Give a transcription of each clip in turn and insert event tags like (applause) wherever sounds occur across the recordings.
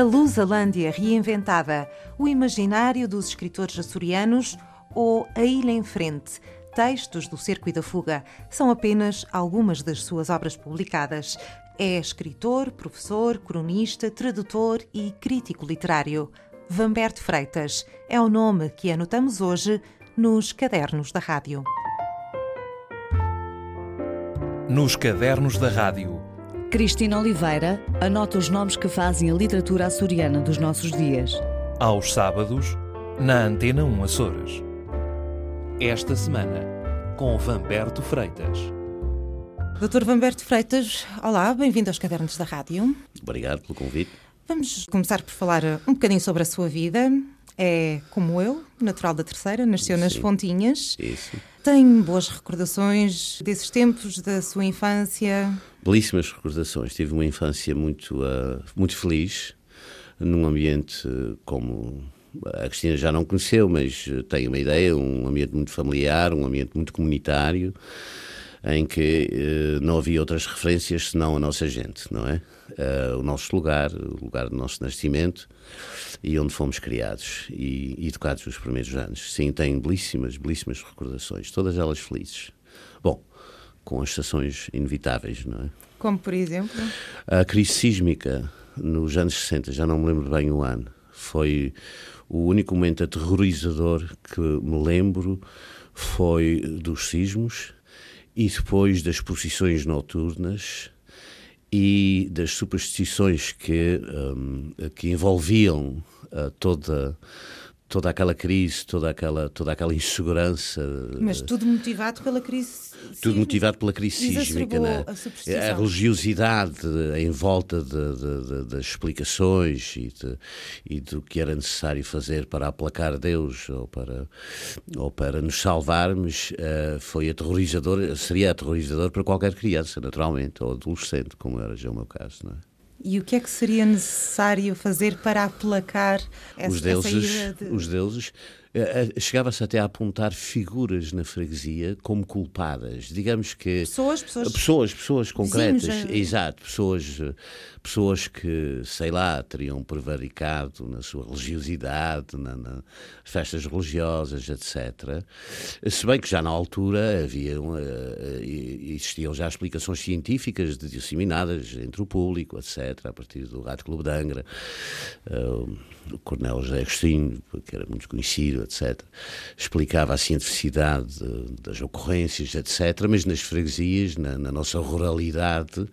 A Lusalândia reinventada, o imaginário dos escritores açorianos ou A Ilha em Frente, textos do Cerco e da Fuga, são apenas algumas das suas obras publicadas. É escritor, professor, cronista, tradutor e crítico literário. Vamberto Freitas é o nome que anotamos hoje nos Cadernos da Rádio. Nos Cadernos da Rádio. Cristina Oliveira anota os nomes que fazem a literatura açoriana dos nossos dias. Aos sábados, na Antena 1 Açores. Esta semana, com Vamberto Freitas. Doutor Vamberto Freitas, olá, bem-vindo aos Cadernos da Rádio. Obrigado pelo convite. Vamos começar por falar um bocadinho sobre a sua vida. É como eu, natural da Terceira, nasceu nas Sim. Fontinhas. Isso. Tem boas recordações desses tempos, da sua infância? Belíssimas recordações. Tive uma infância muito, ah, muito feliz, num ambiente ah, como a Cristina já não conheceu, mas ah, tem uma ideia, um ambiente muito familiar, um ambiente muito comunitário, em que eh, não havia outras referências senão a nossa gente, não é? Ah, o nosso lugar, o lugar do nosso nascimento e onde fomos criados e, e educados nos primeiros anos. Sim, tenho belíssimas, belíssimas recordações, todas elas felizes. Bom, com as estações inevitáveis, não é? Como, por exemplo? A crise sísmica nos anos 60, já não me lembro bem o ano, foi o único momento aterrorizador que me lembro foi dos sismos e depois das procissões noturnas e das superstições que, hum, que envolviam ah, toda toda aquela crise, toda aquela toda aquela insegurança. Mas tudo motivado pela crise. Tudo motivado pela crise sísmica, né? a a religiosidade em volta de- de- de- das explicações e, e do que era necessário fazer para aplacar Deus ou para, ou para nos salvarmos eh, foi aterrorizador, seria aterrorizador para qualquer criança, naturalmente, ou adolescente, como era já o meu caso. Não é? E o que é que seria necessário fazer para aplacar essa, os deuses, essa de... os deuses chegava-se até a apontar figuras na freguesia como culpadas. Digamos que Pessoas, pessoas... pessoas, pessoas concretas, Vizinhos, eh. exato, pessoas, eh, pessoas que, sei lá, teriam prevaricado na sua religiosidade, na, nas festas religiosas, etc. Se bem que já na altura haviam, eh, eh, existiam já explicações científicas disseminadas entre o público, etc., a partir do Rádio Clube de Angra, eh, o Coronel José Agostinho, que era muito conhecido, etc., explicava a cientificidade de- das ocorrências, etc., mas nas freguesias, na, na nossa ruralidade,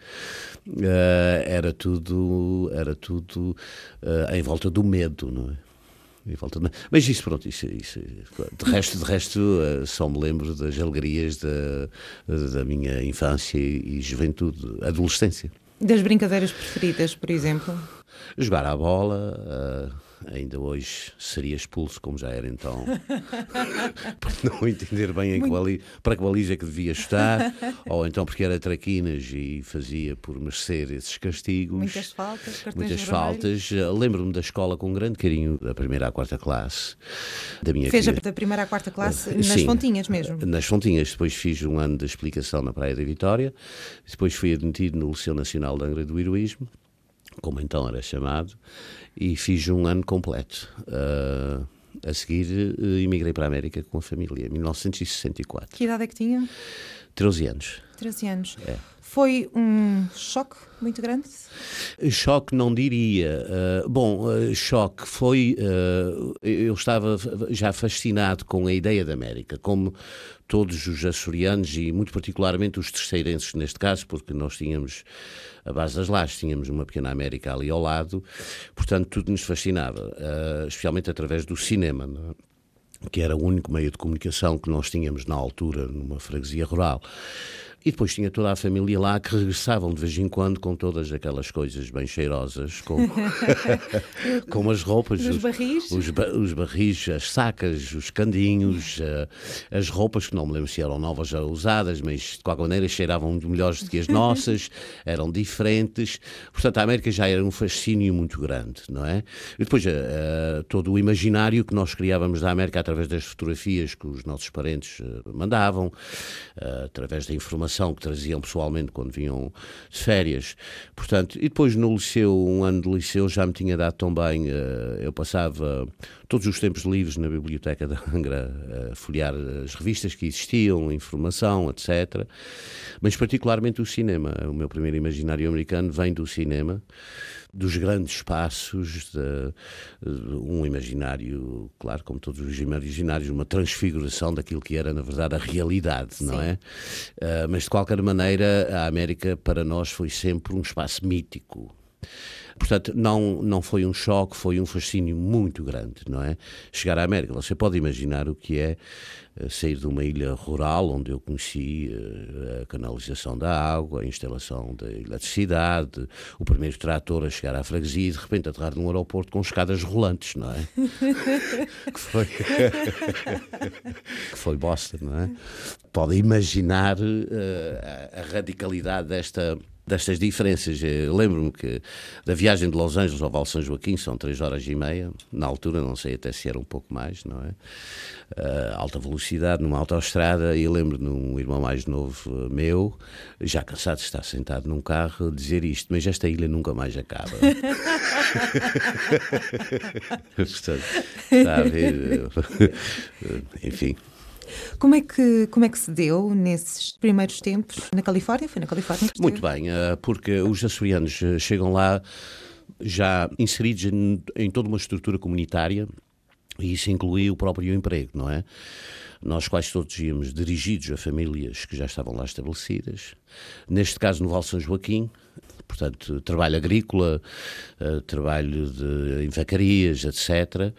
eh, era tudo, era tudo eh, em volta do medo, não é? Mas isso, pronto, isso, isso, de resto, de resto eh, só me lembro das alegrias da, da minha infância e juventude, adolescência. Das brincadeiras preferidas, por exemplo? Jogar à bola, ainda hoje seria expulso, como já era então, (laughs) por não entender bem em para que baliza que devia estar, ou então porque era traquinas e fazia por merecer esses castigos. Muitas faltas, Muitas faltas. Eh, Lembro-me da escola com grande carinho, da primeira à quarta classe, da minha Fez a querida- da primeira à quarta classe nas Sim. Fontinhas mesmo. nas Fontinhas, depois fiz um ano de explicação na Praia da Vitória, depois fui admitido no Liceu Nacional de Angra do Heroísmo, como então era chamado, e fiz um ano completo. Ah, a seguir, eh, emigrei para a América com a família, em 1964. Que idade é que tinha? 13 anos. 13 anos. É. Foi um choque muito grande? Choque não diria. Uh, bom, uh, choque foi. uh, eu estava já fascinado com a ideia da América, como todos os açorianos e, muito particularmente, os terceirenses, neste caso, porque nós tínhamos, a base das lajes, tínhamos uma pequena América ali ao lado, portanto, tudo nos fascinava, uh, especialmente através do cinema. é? que era o único meio de comunicação que nós tínhamos na altura numa freguesia rural. E depois tinha toda a família lá que regressavam de vez em quando com todas aquelas coisas bem cheirosas, como, (laughs) como as roupas, Os barris? os, ba- os barris, as sacas, os candinhos, eh, as roupas que não me lembro se eram novas ou usadas, mas de qualquer maneira cheiravam muito melhores do que as nossas, (laughs) eram diferentes. Portanto, a América já era um fascínio muito grande, não é? E depois eh, todo o imaginário que nós criávamos da América através das fotografias que os nossos parentes mandavam, eh, através da informação que traziam pessoalmente quando vinham de férias. Portanto, e depois no liceu, um ano de liceu, já me tinha dado tão bem. Uh, eu passava todos os tempos livres na biblioteca da Angra a folhear as revistas que existiam, informação, etc. Mas particularmente o cinema. O meu primeiro imaginário americano vem do cinema dos grandes espaços, de, de um imaginário, claro, como todos os imaginários, uma transfiguração daquilo que era, na verdade, a realidade, Sim. não é? Uh, mas, de qualquer maneira, a América, para nós, foi sempre um espaço mítico. Portanto, não, não foi um choque, foi um fascínio muito grande, não é? Chegar à América. Você pode imaginar o que é uh, sair de uma ilha rural, onde eu conheci uh, a canalização da água, a instalação da eletricidade, o primeiro trator a chegar à freguesia e de repente aterrar num aeroporto com escadas rolantes, não é? (laughs) que foi. (laughs) que foi Boston, não é? Pode imaginar uh, a radicalidade desta destas diferenças. Lembro-me que da viagem de Los Angeles ao Val São Joaquim são três horas e meia, na altura, não sei até se era um pouco mais, não é? Uh, alta velocidade numa autoestrada e lembro de um irmão mais novo uh, meu, já cansado de estar sentado num carro, dizer isto, mas esta ilha nunca mais acaba. (laughs) (laughs) Portanto, está a ver, (laughs) enfim. Como é, que, como é que se deu nesses primeiros tempos na Califórnia? Foi na Califórnia? Muito bem, eh, porque os açorianos eh, chegam lá já inseridos em, em toda uma estrutura comunitária e isso inclui o próprio emprego, não é? Nós quase todos íamos dirigidos a famílias que já estavam lá estabelecidas. Neste caso, no Val São Joaquim, portanto, trabalho agrícola, uh, trabalho de, em vacarias, etc.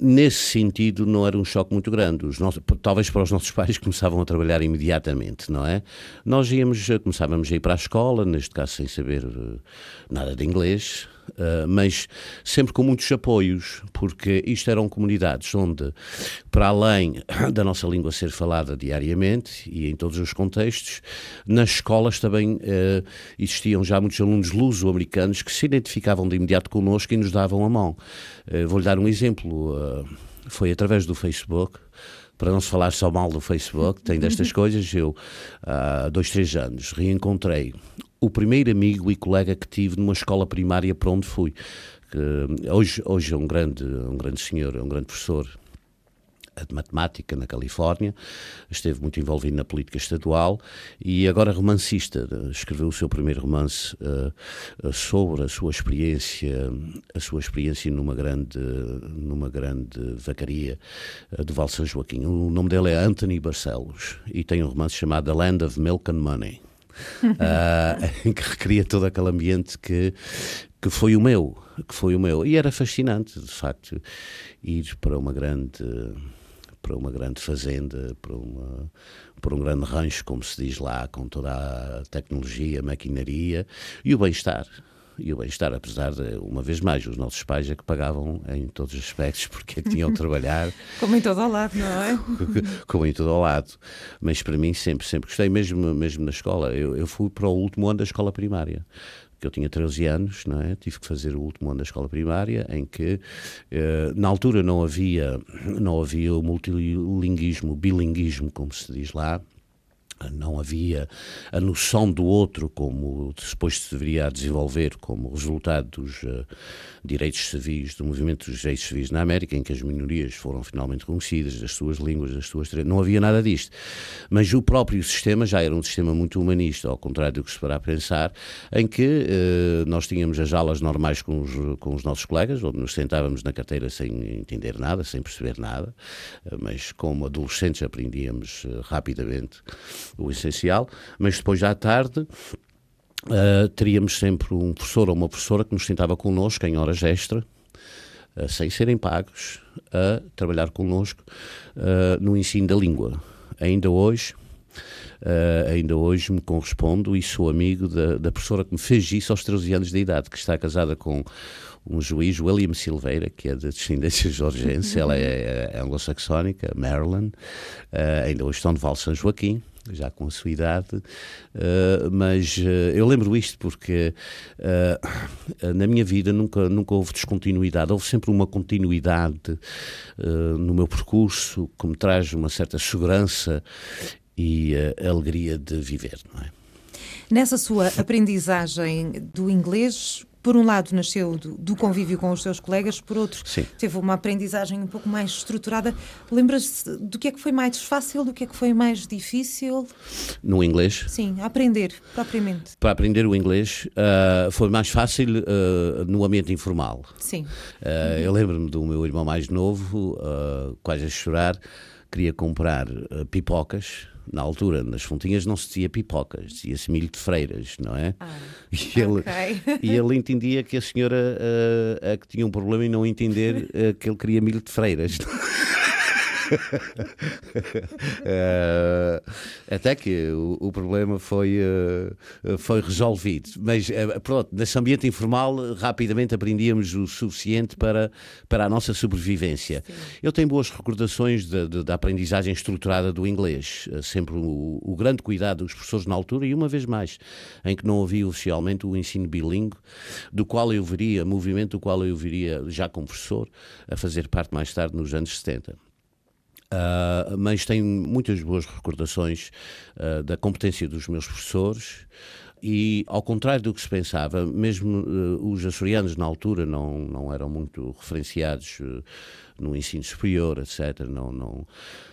Nesse sentido, não era um choque muito grande. Os nossos, talvez para os nossos (laughs) pais começavam a trabalhar imediatamente, não é? Nós íamos, começávamos a ir para a escola, neste caso sem saber uh, nada de inglês, Uh, mas sempre com muitos apoios, porque isto eram comunidades onde, para além da nossa língua ser falada diariamente e em todos os contextos, nas escolas também uh, existiam já muitos alunos luso-americanos que se identificavam de imediato connosco e nos davam a mão. Uh, Vou-lhe dar um exemplo. foi através do Facebook para não se falar só mal do Facebook, tem destas (laughs) coisas. Eu, há dois, três anos, reencontrei o primeiro amigo e colega que tive numa escola primária para onde fui. Que hoje, hoje é um grande, um grande senhor, é um grande professor de matemática na Califórnia, esteve muito envolvido na política estadual e agora romancista. Escreveu o seu primeiro romance uh, sobre a sua experiência, a sua experiência numa grande, numa grande vacaria uh, do Val São Joaquim. O nome dele é Anthony Barcelos e tem um romance chamado The Land of Milk and Money uh, (laughs) (laughs) que recria todo aquele ambiente que, que foi o meu, que foi o meu. E era fascinante, de facto, ir para uma grande para uma grande fazenda, para, uma, para um grande rancho, como se diz lá, com toda a tecnologia, a maquinaria e o bem-estar e o bem-estar, apesar de, uma vez mais, os nossos pais é que pagavam em todos os aspectos porque é (laughs) que tinham de trabalhar. Como em todo ao lado, não é? (laughs) Como em todo ao lado. Mas para mim sempre, sempre gostei, mesmo, mesmo na escola. Eu, eu fui para o último ano da escola primária eu tinha 13 anos, não é? tive que fazer o último ano da escola primária, em que eh, na altura não havia, não havia o multilinguismo, bilinguismo, como se diz lá, não havia a noção do outro como depois se deveria desenvolver como resultado dos uh, direitos civis, do movimento dos direitos civis na América, em que as minorias foram finalmente conhecidas, das suas línguas, das suas... Não havia nada disto. Mas o próprio sistema já era um sistema muito humanista, ao contrário do que se para pensar, em que uh, nós tínhamos as aulas normais com os, com os nossos colegas, onde nos sentávamos na carteira sem entender nada, sem perceber nada, uh, mas como adolescentes aprendíamos rapidamente o essencial, mas depois à tarde uh, teríamos sempre um professor ou uma professora que nos sentava connosco em horas extra, uh, sem serem pagos, a trabalhar connosco uh, no ensino da língua. Ainda hoje, Uh, ainda hoje me correspondo e sou amigo da, da, professora que me fez isso aos 13 anos de idade, que está casada com um juiz, William Silveira, que é de descendência georgiense, ela é, é anglo-saxónica, Maryland, uh, ainda hoje estão de Val São Joaquim, já com a sua idade, uh, mas uh, eu lembro isto porque uh, na minha vida nunca, nunca houve descontinuidade, houve sempre uma continuidade no meu percurso que me traz uma certa segurança e alegria de viver, não é? Nessa sua aprendizagem do inglês, por um lado, nasceu do, do, convívio com os seus colegas, por outro, Sim. teve uma aprendizagem um pouco mais estruturada. Lembras-se do que é que foi mais fácil, do que é que foi mais difícil? No inglês? Sim, aprender, propriamente. Para aprender o inglês uh, foi mais fácil uh, no ambiente informal. Sim. Uh, eu lembro-me do meu irmão mais novo, quase a chorar, queria comprar pipocas na altura, nas fontinhas não se dizia pipocas, dizia-se milho de freiras, não é? Ah, (laughs) e, ele, okay. e ele entendia que a senhora uh, que tinha um problema em não entender uh, que ele queria milho de freiras. (laughs) uh, até que o, o problema foi, uh, foi resolvido. Mas uh, pronto, nesse ambiente informal, rapidamente aprendíamos o suficiente para, para a nossa sobrevivência. Sim. Eu tenho boas recordações da aprendizagem estruturada do inglês. sempre o, o, grande cuidado dos professores na altura, e uma vez mais, em que não havia oficialmente o ensino bilíngue, do qual eu viria, movimento do qual eu viria já como professor, a fazer parte mais tarde nos anos 70. Uh, mas tenho muitas boas recordações uh, da competência dos meus professores e, ao contrário do que se pensava, mesmo uh, os açorianos na altura não, não eram muito referenciados no ensino superior, etc. Não, não,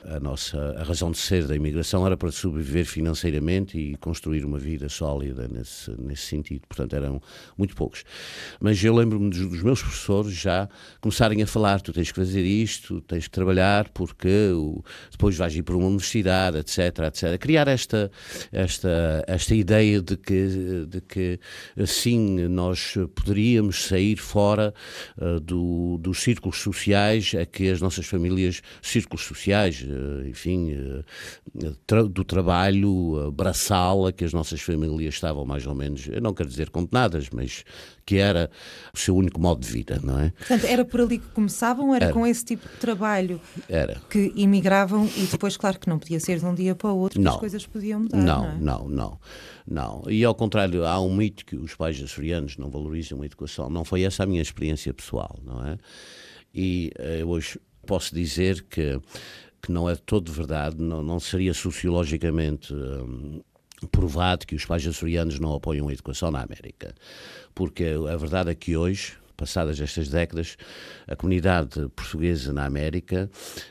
a nossa a razão de ser da imigração era para sobreviver financeiramente e construir uma vida sólida nesse, nesse sentido. Portanto, eram muito poucos. Mas eu lembro-me dos, dos, meus professores já começarem a falar: tu tens que fazer isto, tens que trabalhar, porque o, depois vais ir para uma universidade, etc. etc. Criar esta, esta, esta ideia de que, de que sim, nós poderíamos sair fora uh, do, dos círculos sociais a que as nossas famílias, círculos sociais, eh, enfim, eh, do trabalho braçal a que as nossas famílias estavam mais ou menos, eu não quero dizer condenadas, mas que era o seu único modo de vida, não é? Portanto, era por ali que começavam, era, era. com esse tipo de trabalho era. que imigravam e depois, claro que não podia ser de um dia para o outro, não. as coisas podiam mudar. Não, não, é? não, não, não. E ao contrário, há um mito que os pais açorianos não valorizam a educação. Não foi essa a minha experiência pessoal, não é? E uh, hoje posso dizer que, que não é todo verdade, não, não seria sociologicamente um, provado que os pais açorianos não apoiam a educação na América. Porque a verdade é que hoje, passadas estas décadas, a comunidade portuguesa na América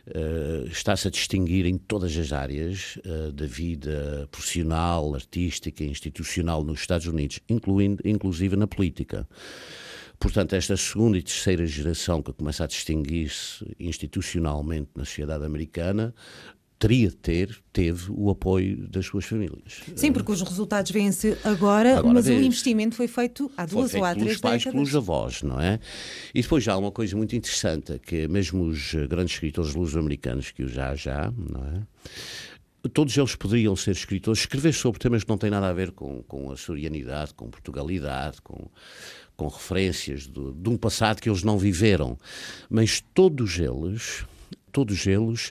uh, está-se a distinguir em todas as áreas uh, da vida profissional, artística institucional nos Estados Unidos, incluindo, inclusive na política. Portanto, esta segunda e terceira geração que começa a distinguir-se institucionalmente na sociedade americana teria de ter, teve o apoio das suas famílias. Sim, porque os resultados vêm-se agora, agora, mas vês, o investimento foi feito há duas ou há três pelos pais, décadas. pelos avós, não é? E depois já há uma coisa muito interessante, que mesmo os grandes escritores luso-americanos, que o já já, não é? todos eles poderiam ser escritores, escrever sobre temas que não têm nada a ver com, com a sorianidade, com Portugalidade, com, com referências de, de um passado que eles não viveram. Mas todos eles, todos eles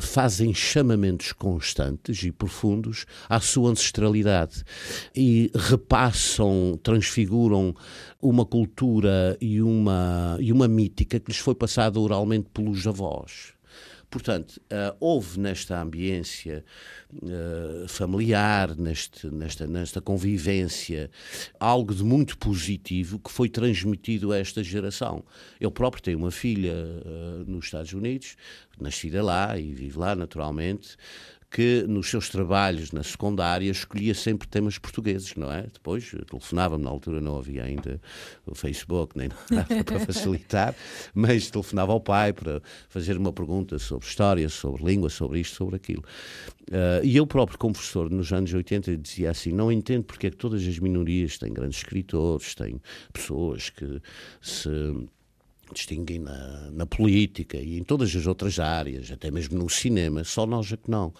fazem chamamentos constantes e profundos à sua ancestralidade e repassam, transfiguram uma cultura e uma, e uma mítica que lhes foi passada oralmente pelos avós. Portanto, uh, houve nesta ambiência uh, familiar, neste, nesta, nesta convivência, algo de muito positivo que foi transmitido a esta geração. Eu próprio tenho uma filha uh, nos Estados Unidos, nascida lá e vive lá naturalmente, que nos seus trabalhos na secundária escolhia sempre temas portugueses, não é? Depois telefonava-me, na altura não havia ainda o Facebook nem (laughs) nada para facilitar, mas telefonava ao pai para fazer uma pergunta sobre história, sobre língua, sobre isto, sobre aquilo. Uh, e eu próprio, como professor, nos anos 80, dizia assim: não entendo porque é que todas as minorias têm grandes escritores, têm pessoas que se distinguem na, na, política e em todas as outras áreas, até mesmo no cinema, só nós é que não.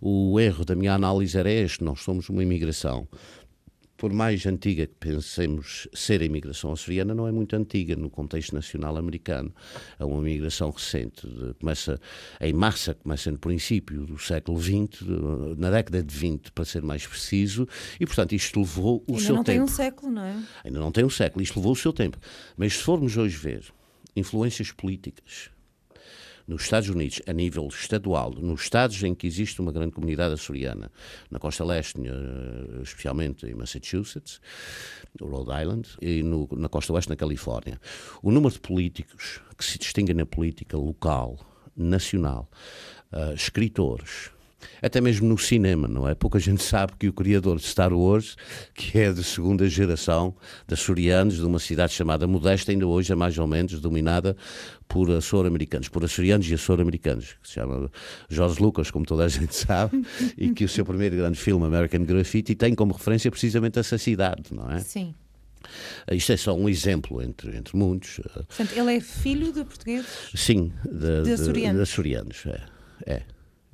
O erro da minha análise era este: nós somos uma imigração. Por mais antiga que pensemos ser a imigração açoriana, não é muito antiga no contexto nacional americano. É uma imigração recente. Começa em massa, começa no princípio do século XX, na década de 20, para ser mais preciso, e portanto isto levou o Ainda seu tempo. Ainda não tem um século, não é? Ainda não tem um século, isto levou o seu tempo. Mas se formos hoje ver influências políticas nos Estados Unidos, a nível estadual, nos estados em que existe uma grande comunidade açoriana, na costa leste, eh, especialmente em Massachusetts, Rhode Island, e no, na costa oeste, na Califórnia, o número de políticos que se distinguem na política local, nacional, uh, escritores, até mesmo no cinema, não é? Pouca gente sabe que o criador de Star Wars, que é de segunda geração de açorianos, de uma cidade chamada Modesta, ainda hoje é mais ou menos dominada por açor-americanos, por açorianos e açor-americanos, que se chama George Lucas, como toda a (laughs) gente sabe, e que o seu primeiro grande filme, American Graffiti, tem como referência precisamente essa cidade, não é? Sim. Isto é só um exemplo entre, entre muitos. Portanto, ele é filho de portugueses? Sim, de, de açorianos. De, de açorianos, é. é.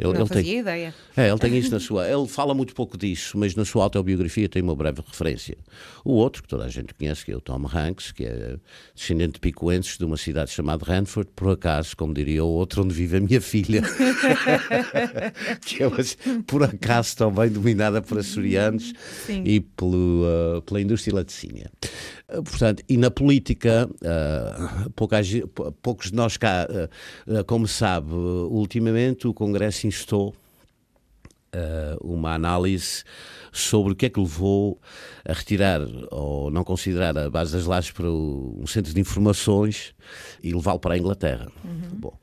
Ele, não ele fazia tem, ideia. É, ele tem isso na sua. Ele fala muito pouco disso, mas na sua autobiografia tem uma breve referência. O outro, que toda a gente conhece, que é o Tom Hanks, que é descendente de picoenses de uma cidade chamada Ranford, por acaso, como diria o outro, onde vive a minha filha, (laughs) que é por acaso também dominada por açorianos Sim. e pelo, uh, pela indústria laticínea. Uh, portanto, e na política, uh, poucos de nós cá, como sabe, ultimamente o Congresso instou uma análise sobre o que é que levou a retirar ou não considerar a base das lajes para um centro de informações e levá-lo para a Inglaterra. Uhum. Bom,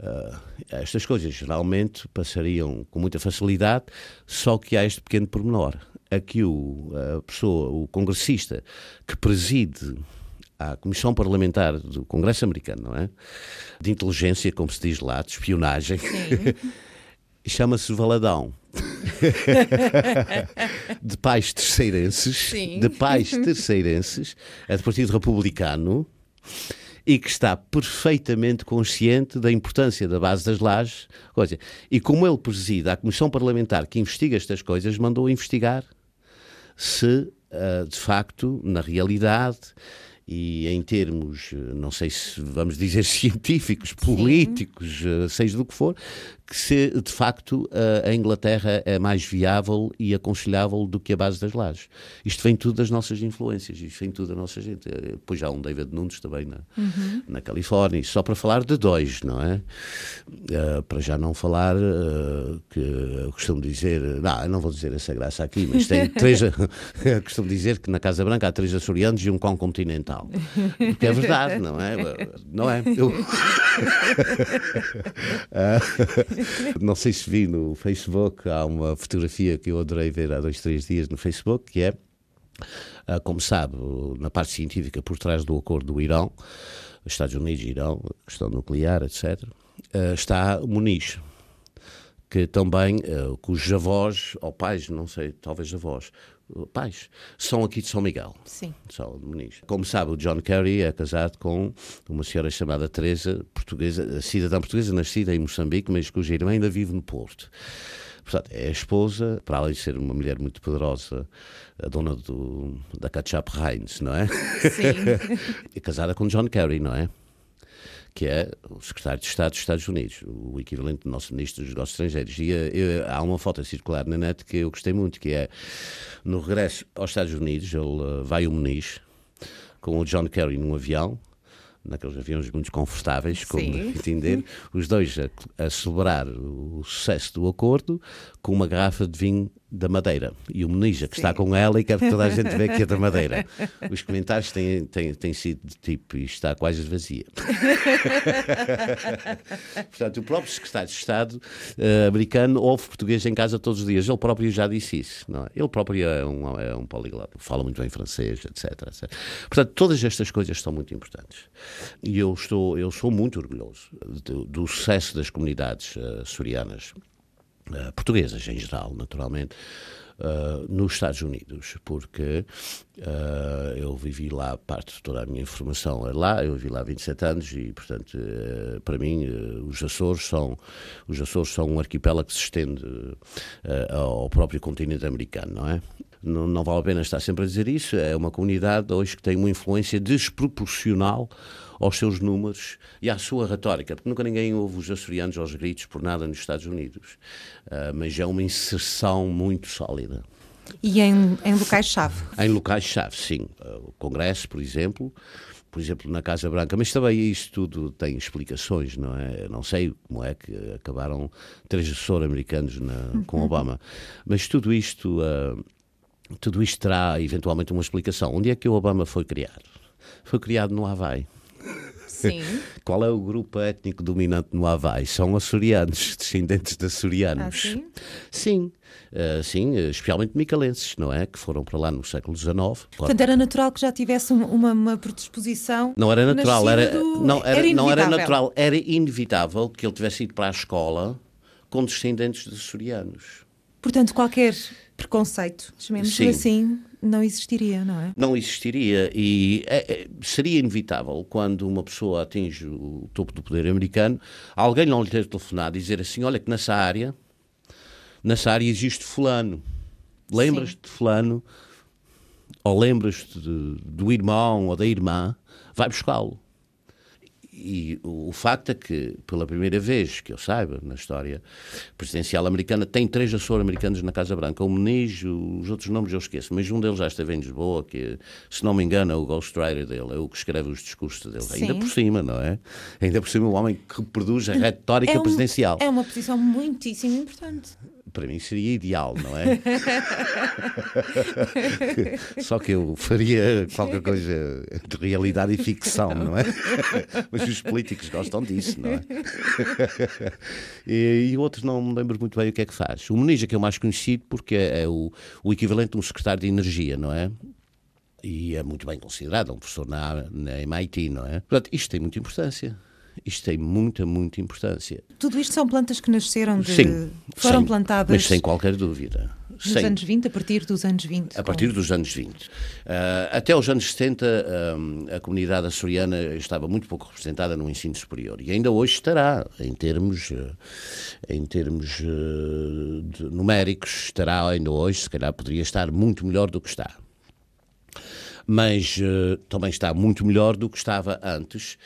uh, estas coisas geralmente passariam com muita facilidade, só que há este pequeno pormenor. Aqui o, a pessoa, o congressista que preside à Comissão Parlamentar do Congresso Americano, não é? De inteligência, como se diz lá, de espionagem. (laughs) Chama-se Valadão. (laughs) de pais terceirenses, Sim. de pais terceirenses, é de Partido Republicano, e que está perfeitamente consciente da importância da base das lajes. Coisa. E como ele preside a Comissão Parlamentar que investiga estas coisas, mandou investigar se, uh, de facto, na realidade, e em termos, não sei se vamos dizer (laughs) científicos, políticos, Sim. seja do que for, que se de facto a Inglaterra é mais viável e aconselhável do que a base das lajes. Isto vem tudo das nossas influências, isto vem tudo da nossa gente. Depois há um David Nunes também na, uhum. na Califórnia, só para falar de dois, não é? Uh, para já não falar uh, que eu costumo dizer, não, eu não vou dizer essa graça aqui, mas tem (laughs) três, (laughs) costumo dizer que na Casa Branca há três açorianos e um cão continental. Porque é verdade, não é? (laughs) Não é? Eu... (laughs) não sei se vi no Facebook, há uma fotografia que eu adorei ver há dois, três dias no Facebook, que é, ah, como sabe, na parte científica por trás do acordo do Irão, Estados Unidos Irão, questão nuclear, etc., ah, está Muniz, que também, ah, cujos avós, ou pais, não sei, talvez avós, pais, são aqui de São Miguel. Sim. São de Muniz. Como sabe, o John Kerry é casado com uma senhora chamada Teresa, portuguesa, cidadã portuguesa, nascida em Moçambique, mas cuja irmã ainda vive no Porto. Portanto, é a esposa, para além de ser uma mulher muito poderosa, a dona do, da Ketchup Heinz, não é? Sim. (laughs) é casada com John Kerry, não é? Que é o secretário de Estado dos Estados Unidos, o equivalente do nosso ministro dos negócios estrangeiros. E eu, há uma foto a circular na net que eu gostei muito, que é no regresso aos Estados Unidos, ele uh, vai o Muniz com o John Kerry num avião, naqueles aviões muito confortáveis, como Sim. (laughs) entender, os dois a, a, celebrar o sucesso do acordo com uma garrafa de vinho da Madeira. E o Monija, que está com ela e quer que toda a gente veja que é da Madeira. (laughs) Os comentários têm, têm, têm sido de tipo, isto está quase vazia. (laughs) Portanto, o próprio secretário de Estado uh, americano ouve português em casa todos os dias. Ele próprio já disse isso. Não é? Ele próprio é um, é um poliglota, fala muito bem francês, etc, etc. Portanto, todas estas coisas são muito importantes. E eu, estou, eu sou muito orgulhoso do, do sucesso das comunidades uh, surianas uh, portuguesas em geral, naturalmente, Uh, nos Estados Unidos, porque uh, eu vivi lá, parte de toda a minha informação é lá, eu vivi lá há 27 anos e, portanto, uh, para mim, os Açores são os Açores são um arquipélago que se estende ao próprio continente americano, não é? Não, não vale a pena estar sempre a dizer isso, é uma comunidade hoje que tem uma influência desproporcional aos seus números e à sua retórica, porque nunca ninguém ouve os açorianos aos gritos por nada nos Estados Unidos, uh, mas é uma inserção muito sólida. E em, em locais-chave? Em locais-chave, sim. Uh, o Congresso, por exemplo, por exemplo, na Casa Branca, mas também isto tudo tem explicações, não é? Não sei como é que acabaram três sul-americanos com Obama, mas tudo isto, uh, tudo isto terá eventualmente uma explicação. Onde é que o Obama foi criado? Foi criado no Havaí. Sim. (laughs) Qual é o grupo étnico dominante no Havaí? São açorianos, (laughs) descendentes de açorianos. Ah, sim? Sim, uh, sim, especialmente micalenses, não é? Que foram para lá no século XIX. Portanto, era natural que já tivesse uma, uma predisposição. Não era natural, era, do... não, era, era não era natural, era inevitável que ele tivesse ido para a escola com descendentes de açorianos. Portanto, qualquer preconceito, chamemos Sim. assim, não existiria, não é? Não existiria e é- é- seria inevitável quando uma pessoa atinge o topo do poder americano, alguém não lhe ter telefonado e dizer assim: olha, que nessa área, nessa área existe Fulano. Lembras-te de Fulano? Ou lembras-te do irmão ou da irmã? Vai buscá-lo. E o, o facto é que, pela primeira vez que eu saiba, na história presidencial americana, tem três Açores-americanos na Casa Branca. O Meniz, os outros nomes eu esqueço, mas um deles já esteve em Lisboa, que, se não me engano, é o ghostwriter dele, é o que escreve os discursos dele. Sim. Ainda por cima, não é? Ainda por cima, o homem que reproduz a retórica um- presidencial. é uma posição muitíssimo importante. Para mim seria ideal, não é? (laughs) Só que eu faria qualquer coisa de realidade e ficção, não é? (laughs) Mas os políticos gostam disso, não é? (laughs) E, e outros não me lembro muito bem o que é que faz. O Muniz é que é o mais conhecido porque é, é o, o equivalente de um secretário de energia, não é? E é muito bem considerado, é um professor na, na MIT, não é? Portanto, isto tem muita importância. Isto tem muita, muita importância. Tudo isto são plantas que nasceram de. Sim, foram sem- plantadas Mas sem qualquer dúvida. nos Sem- anos 20, a partir dos anos 20. A partir dos anos 20. Ah, até os anos 70, ah, a comunidade açoriana estava muito pouco representada no ensino superior e ainda hoje estará, em termos, ah, em termos de- numéricos, estará ainda hoje, se calhar poderia estar muito melhor do que está. Mas ah, também está muito melhor do que estava antes.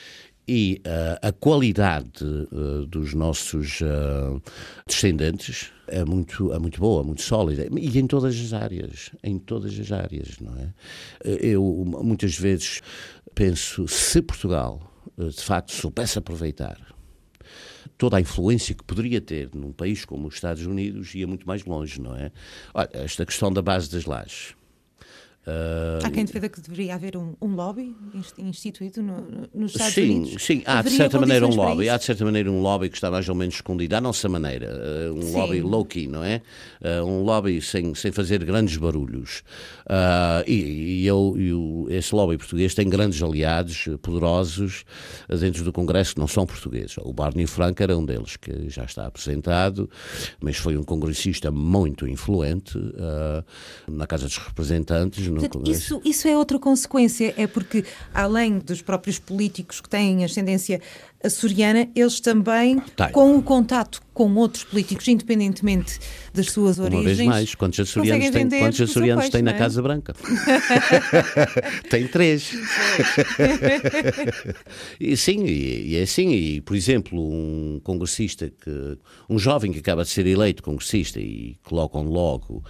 E ah, a qualidade ah, dos nossos ah, descendentes é muito, é muito boa, muito sólida. E em todas as áreas. Em todas as áreas, não é? Eu muitas vezes penso, se Portugal de facto soubesse aproveitar toda a influência que poderia ter num país como os Estados Unidos, ia muito mais longe, não é? Olha, esta questão da base das lajes. Ah, Há quem defenda que deveria haver um, um lobby inst- instituído no- no- nos Estados sim, Unidos. sim, há de certa maneira um lobby, há de certa maneira um lobby que está mais ou menos escondido, à nossa maneira, eh, um Sim. lobby low-key, não é? Eh, um lobby sem, sem fazer grandes barulhos. E e eu, esse lobby português tem grandes aliados poderosos dentro do Congresso que não são portugueses. O Barney Frank era um deles, que já está apresentado, mas foi um congressista muito influente na Casa dos Representantes. Isso, isso é outra consequência, é porque, além dos próprios políticos que têm ascendência açoriana, eles também, Têm. com o contato com outros políticos, independentemente das suas Uma origens. vez mais, quantos açorianos tem, vender quantos açorianos peixe, tem na é? Casa Branca? (laughs) tem três. e sim, e, e é assim. E, por exemplo, um congressista que. um jovem que acaba de ser eleito congressista e colocam logo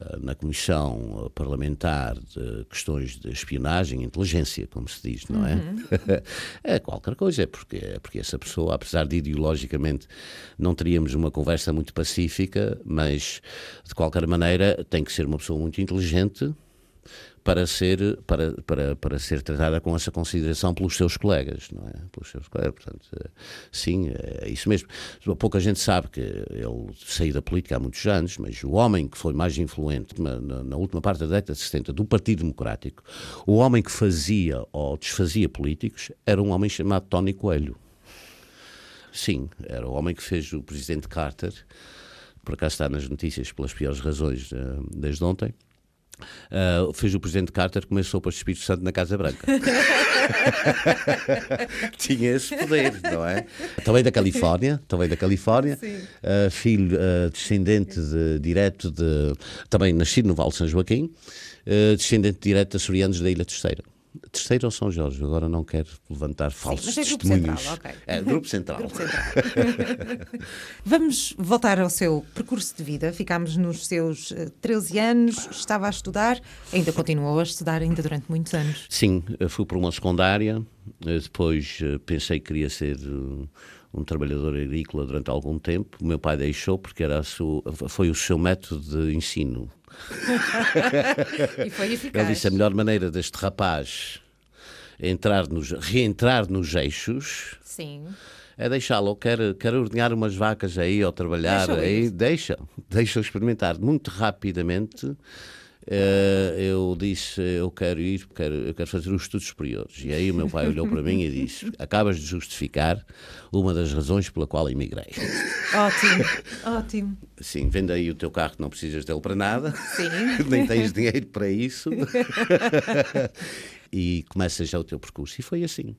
ah, na Comissão ah, Parlamentar de Questões de Espionagem e Inteligência, como se diz, não é? Uhum. (laughs) é qualquer coisa, é porque, é porque essa pessoa, apesar de ideologicamente não teríamos uma conversa muito pacífica, mas de qualquer maneira tem que ser uma pessoa muito inteligente para ser, para, para, para ser tratada com essa consideração pelos seus colegas, não é? Pelos seus colegas, portanto, eh, sim, é isso mesmo. Pouca gente sabe que ele saiu da política há muitos anos, mas o homem que foi mais influente na, na- na última parte da década de 70 do Partido Democrático, o homem que fazia ou desfazia políticos, era um homem chamado Tony Coelho. Sim, era o homem que fez o presidente Carter, por acaso está nas notícias pelas piores razões eh, desde ontem. Uh, fez o presidente Carter começou para o Espírito Santo na Casa Branca. (laughs) Tinha esse poder, não é? Também da Califórnia, também da Califórnia, uh, filho uh, descendente de, direto de, também nascido no Vale de São Joaquim, uh, descendente direto de açorianos da Ilha Terceira. Terceiro ou São Jorge, agora não quero levantar falsos mas é grupo testemunhos. central, ok. É, grupo central. Grupo Central. (laughs) Vamos voltar ao seu percurso de vida. Ficámos nos seus eh, 13 anos, estava a estudar, ainda continuou a estudar ainda durante muitos anos. Sim, eu fui para uma secundária, eh, depois eh, pensei que queria ser eh, um trabalhador agrícola durante algum tempo. O meu pai deixou porque era sua- foi o seu método de ensino. (laughs) E foi eficaz. Ele disse a melhor maneira deste rapaz entrar nos, reentrar nos eixos Sim. é deixá-lo. Quer, quer ordenhar umas vacas aí ou trabalhar Deixa-o aí, deixa, deixa experimentar. Muito rapidamente eu disse: Eu quero ir, quero, eu quero fazer os estudos superiores. E aí o meu pai olhou para mim e disse: (laughs) Acabas de justificar uma das razões pela qual emigrei. Ótimo, (laughs) ótimo. Sim, vende aí o teu carro, não precisas dele para nada. Sim. (laughs) nem tens dinheiro para isso. e começa já o teu percurso. E foi assim.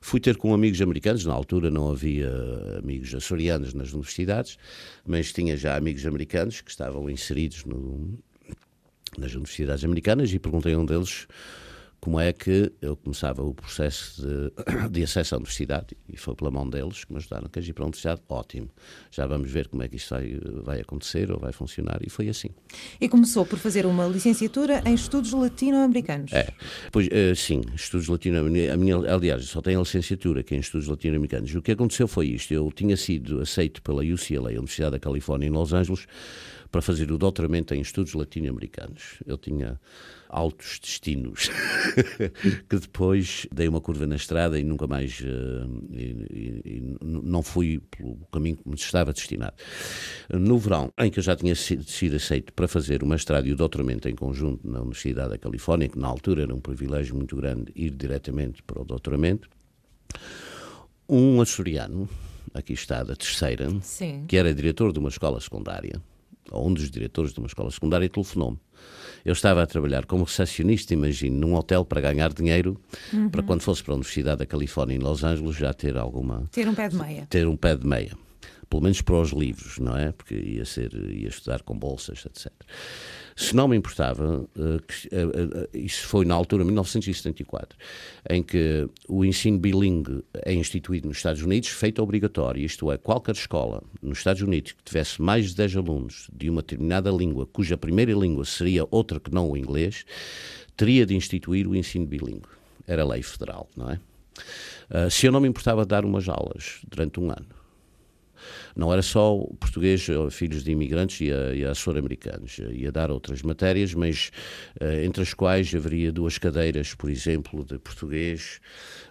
Fui ter com amigos americanos, na altura não havia amigos açorianos nas universidades, mas tinha já amigos americanos que estavam inseridos no- nas universidades americanas e perguntei a um deles como é que eu começava o processo de, (coughs) de acesso à universidade e foi pela mão deles que me ajudaram. Queres ir para a universidade? Ótimo. Já vamos ver como é que isto vai, vai acontecer ou vai funcionar. E foi assim. E começou por fazer uma licenciatura em estudos latino-americanos. É, pois eh, sim, estudos latino-americanos. Aliás, só tenho a licenciatura que é em estudos latino-americanos. O que aconteceu foi isto: eu tinha sido aceito pela UCLA, a Universidade da Califórnia, em Los Angeles, para fazer o doutoramento em estudos latino-americanos. Eu tinha altos destinos (laughs) que depois dei uma curva na estrada e nunca mais eh, e- e- e não fui pelo caminho que me estava destinado. No verão, em que eu já tinha sido, sido aceito para fazer o mestrado e o doutoramento em conjunto na Universidade da Califórnia, que na altura era um privilégio muito grande ir diretamente para o doutoramento, um açoriano, aqui está, da terceira, Sim. que era diretor de uma escola secundária, ou um dos diretores de uma escola secundária, telefonou-me. Eu estava a trabalhar como recepcionista, imagino, num hotel para ganhar dinheiro, para quando fosse para a Universidade da Califórnia em Los Angeles já ter alguma Ter um pé de meia. ter um pé de meia. Pelo menos para os livros, não é? Porque ia, ser, ia estudar com bolsas, etc. Se não me importava, eh, eh, eh, isso foi na altura, 1974, em que o ensino bilingue é instituído nos Estados Unidos, feito obrigatório, isto é, qualquer escola nos Estados Unidos que tivesse mais de 10 alunos de uma determinada língua, cuja primeira língua seria outra que não o inglês, teria de instituir o ensino bilingue. Era lei federal, não é? Se eu não me importava de dar umas aulas durante um ano, não era só o português, ou filhos de imigrantes e a, e a sul-americanos. Ia dar outras matérias, mas eh, entre as quais haveria duas cadeiras, por exemplo, de português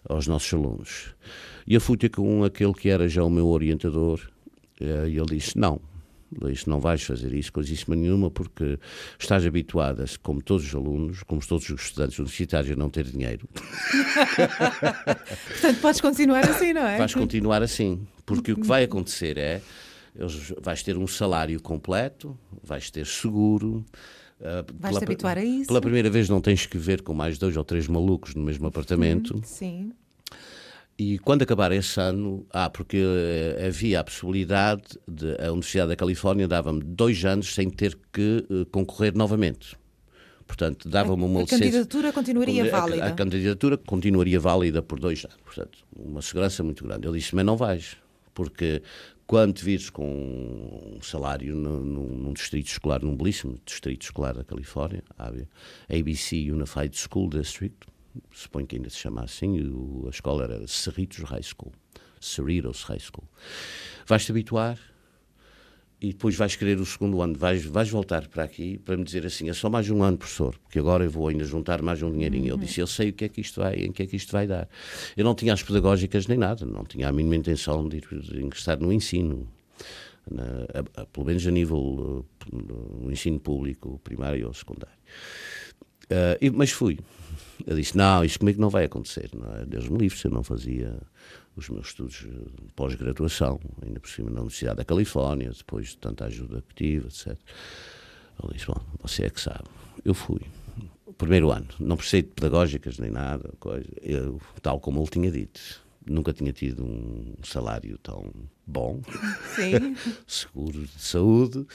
aos nossos alunos. E eu fui ter com aquele que era já o meu orientador, eh, e ele disse: Não. Disse, não vais fazer isso, coisíssima nenhuma, porque estás habituada, como todos os alunos, como todos os estudantes universitários, a não ter dinheiro. (laughs) Portanto, podes continuar assim, não é? Vais continuar assim, porque o que vai acontecer é eles, vais ter um salário completo, vais ter seguro. ah, Vais-te pela- habituar a isso. Pela primeira vez não tens que viver com mais dois ou três malucos no mesmo apartamento. Sim. E quando acabar esse ano, ah, porque eh, havia a possibilidade de a Universidade da Califórnia dava-me dois anos sem ter que eh, concorrer novamente. Portanto, dava-me uma A licença. candidatura continuaria a- válida. A, candidatura continuaria válida por dois anos. Portanto, uma segurança muito grande. Eu disse, mas não vais, porque quando vires com um salário no- num, num distrito escolar, num belíssimo distrito escolar da Califórnia, AB, ABC Unified School District, suponho que ainda se chama assim, o- a escola era Cerritos High School, Cerritos High School. Vais-te habituar e depois vais querer o segundo ano, vais, vais voltar para aqui para me dizer assim, é só mais um ano, professor, porque agora eu vou ainda juntar mais um dinheirinho. Eu disse, eu sei o que é que isto vai, em que é que isto vai dar. Eu não tinha as pedagógicas nem nada, não tinha a mínima intenção de, de ingressar no ensino. Na, a- a- pelo menos a nível uh, no ensino público, primário ou secundário. Ah, e- mas fui. Eu disse: Não, isto comigo não vai acontecer. Não é? Deus me livre se eu não fazia os meus estudos de pós-graduação, ainda por cima na Universidade da Califórnia, depois de tanta ajuda que tive, etc. Ele disse: Bom, você é que sabe. Eu fui. O primeiro ano, não precisei de pedagógicas nem nada, coisa. Eu, tal como ele tinha dito. Nunca tinha tido um salário tão bom (laughs) seguro de saúde.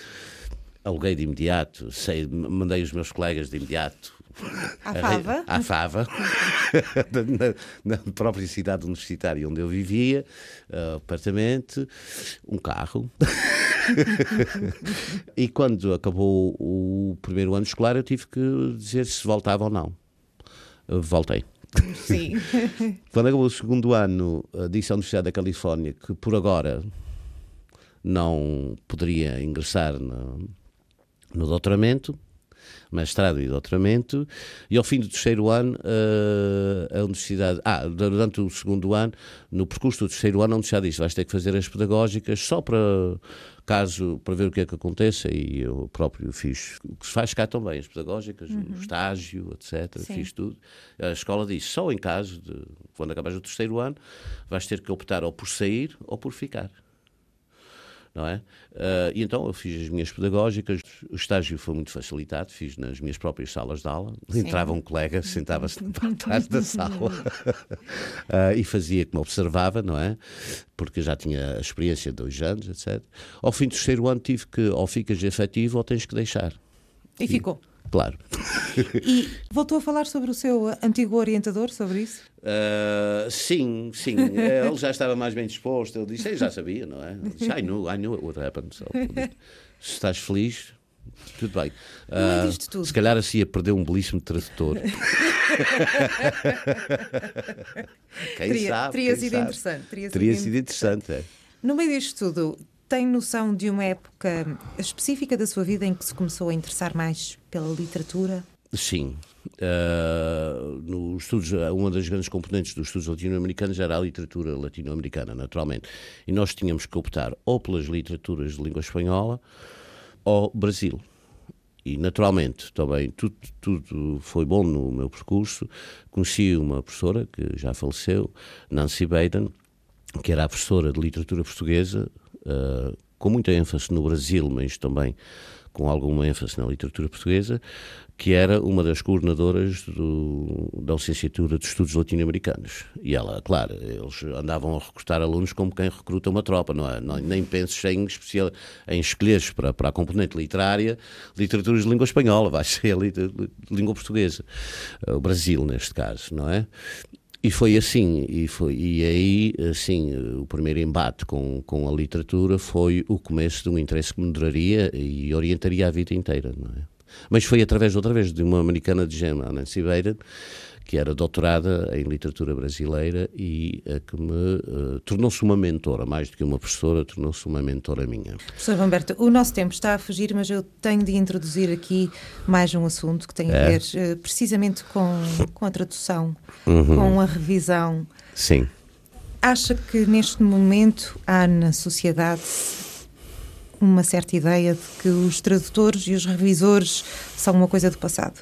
Aluguei de imediato, sei, mandei os meus colegas de imediato À Fava? Fava, (laughs) na, na, própria cidade universitária onde eu vivia, uh, apartamento, um carro. (laughs) e quando acabou o primeiro ano escolar, eu tive que dizer se voltava ou não. Uh, voltei. Sim. (laughs) Quando acabou o segundo ano, disse à Universidade da Califórnia que por agora não poderia ingressar no, no doutoramento, mestrado e doutoramento, e ao fim do terceiro ano, eh, a universidade, ah, durante o segundo ano, no percurso do terceiro ano, a universidade disse, vais ter que fazer as pedagógicas só para caso, para ver o que é que aconteça, e eu próprio fiz o que se faz cá também, as pedagógicas, uhum. o estágio, etc, Sim. fiz tudo. A escola disse, só em caso de, quando acabares o terceiro ano, vais ter que optar ou por sair ou por ficar não é? Uh, e então eu fiz as minhas pedagógicas, o estágio foi muito facilitado, fiz nas minhas próprias salas de aula. Sim. Entrava um colega, sentava-se na parte trás da sala uh, (laughs) e fazia como observava, não é? Porque já tinha a experiência de dois anos, etc. Ao fim do terceiro ano tive que ou ficas efetivo ou tens que deixar. E, e ficou? Claro. E voltou a falar sobre o seu antigo orientador, sobre isso? Uh, sim, sim. Ele já estava mais bem disposto. Ele disse, eu já sabia, não é? Ele disse, I knew, I knew it would happen. So, se estás feliz, tudo bem. Uh, tudo. Se calhar assim ia perder um belíssimo tradutor. (laughs) quem teria, sabe? Teria quem sido sabe? interessante. Teria, teria sido, sido interessante. É. No meio disto tudo, tem noção de uma época específica da sua vida em que se começou a interessar mais pela literatura? Sim. Uh, nos estudos, uma das grandes componentes dos estudos latino-americanos era a literatura latino-americana, naturalmente. E nós tínhamos que optar ou pelas literaturas de língua espanhola ou Brasil. E, naturalmente, também tudo, tudo foi bom no meu percurso. Conheci uma professora que já faleceu, Nancy Baden, que era a professora de literatura portuguesa uh, com muita ênfase no Brasil, mas também com alguma ênfase na literatura portuguesa, que era uma das coordenadoras do, da licenciatura de estudos latino-americanos. E ela, claro, eles andavam a recrutar alunos como quem recruta uma tropa, não é? Não, nem penses em, especial, em escolheres para, para a componente literária literaturas de língua espanhola, vai ser língua portuguesa. O Brasil, neste caso, não é? E foi assim, e, foi, e aí, assim, o primeiro embate com, com a literatura foi o começo de um interesse que me duraria e orientaria a vida inteira, não é? Mas foi através, outra vez, de uma americana de gema, a Nancy Bader, que era doutorada em literatura brasileira e a que me uh, tornou-se uma mentora, mais do que uma professora, tornou-se uma mentora minha. Professor Humberto, o nosso tempo está a fugir, mas eu tenho de introduzir aqui mais um assunto que tem é. a ver uh, precisamente com, com a tradução, uhum. com a revisão. Sim. Acha que neste momento há na sociedade uma certa ideia de que os tradutores e os revisores são uma coisa do passado?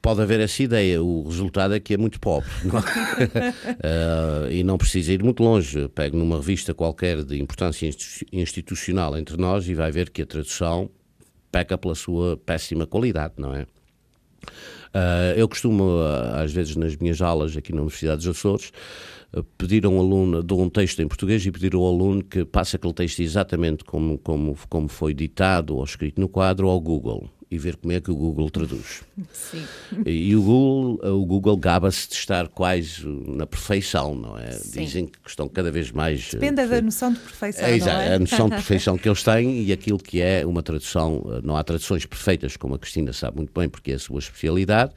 Pode haver essa ideia, o resultado é que é muito pobre. Não? uh, (laughs) e não precisa ir muito longe. Pegue numa revista qualquer de importância institucional entre nós e vai ver que a tradução peca pela sua péssima qualidade, não é? Uh, eu costumo, às vezes, nas minhas aulas aqui na Universidade dos Açores, pedir a um aluno, dou um texto em português e pedir ao aluno que passe aquele texto exatamente como, como, como foi ditado ou escrito no quadro ao Google e ver como é que o Google traduz. Sim. E o Google, o Google gaba-se de estar quase na perfeição, não é? Sim. Dizem que estão cada vez mais. Depende uh, da noção de perfeição. É, exato, é? a noção de perfeição que eles têm e aquilo que é uma tradução. Eh, não há traduções perfeitas, como a Cristina sabe muito bem, porque é a sua especialidade,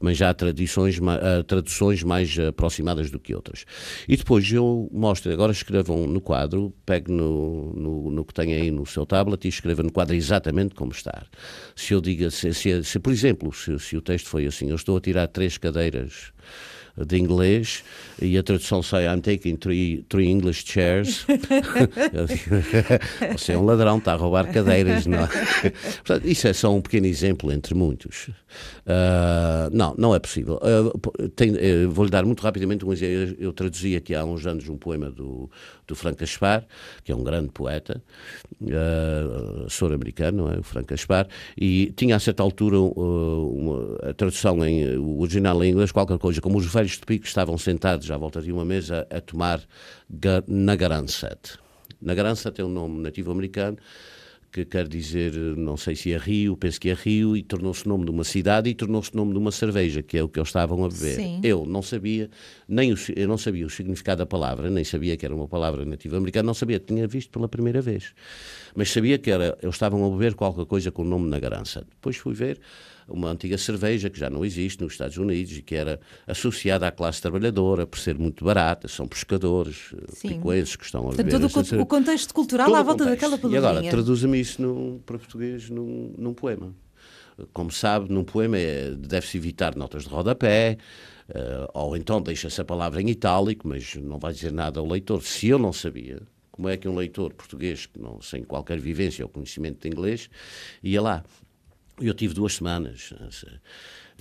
mas já há tradições, uh, traduções mais aproximadas do que outras. E depois eu mostro, agora escrevam no quadro, pegue no, no, no que tem aí no seu tablet e escreva no quadro exatamente como está. Se eu diga, se, se, se por exemplo, se, se, o texto foi assim, eu estou a tirar três cadeiras de inglês e a tradução sai I'm taking three, three English chairs. (laughs) Você é um ladrão, está a roubar cadeiras. Não é? (laughs) Portanto, isso é só um pequeno exemplo entre muitos. Uh, não, não é possível. Uh, uh, Vou-lhe dar muito rapidamente um exemplo. Eu traduzi aqui há uns anos um poema do, do Frank Gaspar, que é um grande poeta, uh, sul-americano, é? o Frank Gaspar, e tinha a certa altura uma, a tradução em o original em inglês, qualquer coisa, como os velhos de pico estavam sentados à volta de uma mesa a tomar Nagaranset. Nagaranset é um nome nativo americano que quer dizer, não sei se é Rio, penso que é Rio, e tornou-se nome de uma cidade e tornou-se nome de uma cerveja, que é o que eles estavam a beber. Sim. Eu não sabia, nem o, eu não sabia o significado da palavra, nem sabia que era uma palavra nativa americana, não sabia, tinha visto pela primeira vez. Mas sabia que era, eles estavam a beber qualquer coisa com o nome na garança. Depois fui ver uma antiga cerveja que já não existe nos Estados Unidos e que era associada à classe trabalhadora por ser muito barata, são pescadores, Sim. picuenses que estão a beber. todo o o contexto cultural Todo à volta contexto. daquela E agora, palavrinha. traduza-me isso num, para português num, num poema. Como sabe, num poema é- deve-se evitar notas de rodapé, eh, ou então deixa-se a palavra em itálico, mas não vai dizer nada ao leitor. Se eu não sabia, como é que um leitor português, que não, sem qualquer vivência ou conhecimento de inglês, ia lá? Eu tive duas semanas.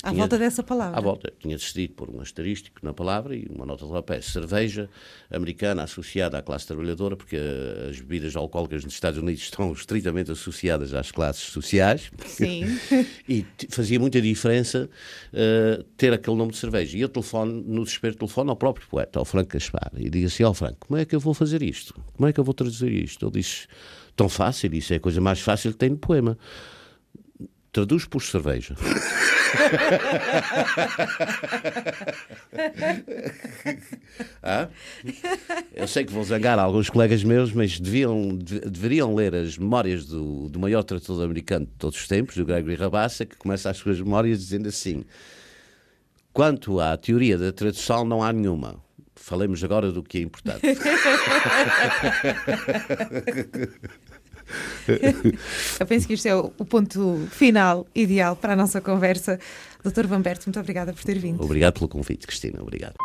À tinha- volta dessa palavra. À volta. Tinha decidido pôr um asterístico na palavra e uma nota de rodapé. Cerveja americana associada à classe trabalhadora, porque as bebidas alcoólicas nos Estados Unidos (laughs) estão estritamente associadas às classes sociais. Sim. (laughs) e fazia muita diferença eh, ter aquele nome de cerveja. E eu telefono, no desespero, telefono ao próprio poeta, ao Franco Gaspar, e digo assim: Ó Franco, como é que eu vou fazer isto? Como é que eu vou traduzir isto? Ele disse: tão fácil, isso é a coisa mais fácil que tem no poema. Traduz por cerveja. (laughs) Hã? Eu sei que vou zangar alguns colegas meus, mas deviam, de- deveriam ler as memórias do, do maior tradutor americano de todos os tempos, do Gregory Rabassa, que começa as suas memórias dizendo assim: Quanto à teoria da tradução, não há nenhuma. Falemos agora do que é importante. (laughs) (laughs) Eu penso que isto é o ponto final, ideal para a nossa conversa. Doutor Vamberto, muito obrigada por ter vindo. Obrigado pelo convite, Cristina. Obrigado.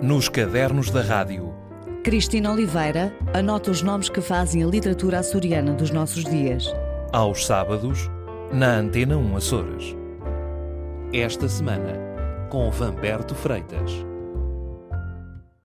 Nos cadernos da rádio. Cristina Oliveira anota os nomes que fazem a literatura açoriana dos nossos dias. Aos sábados, na Antena 1 Açores. Esta semana, com Vamberto Freitas.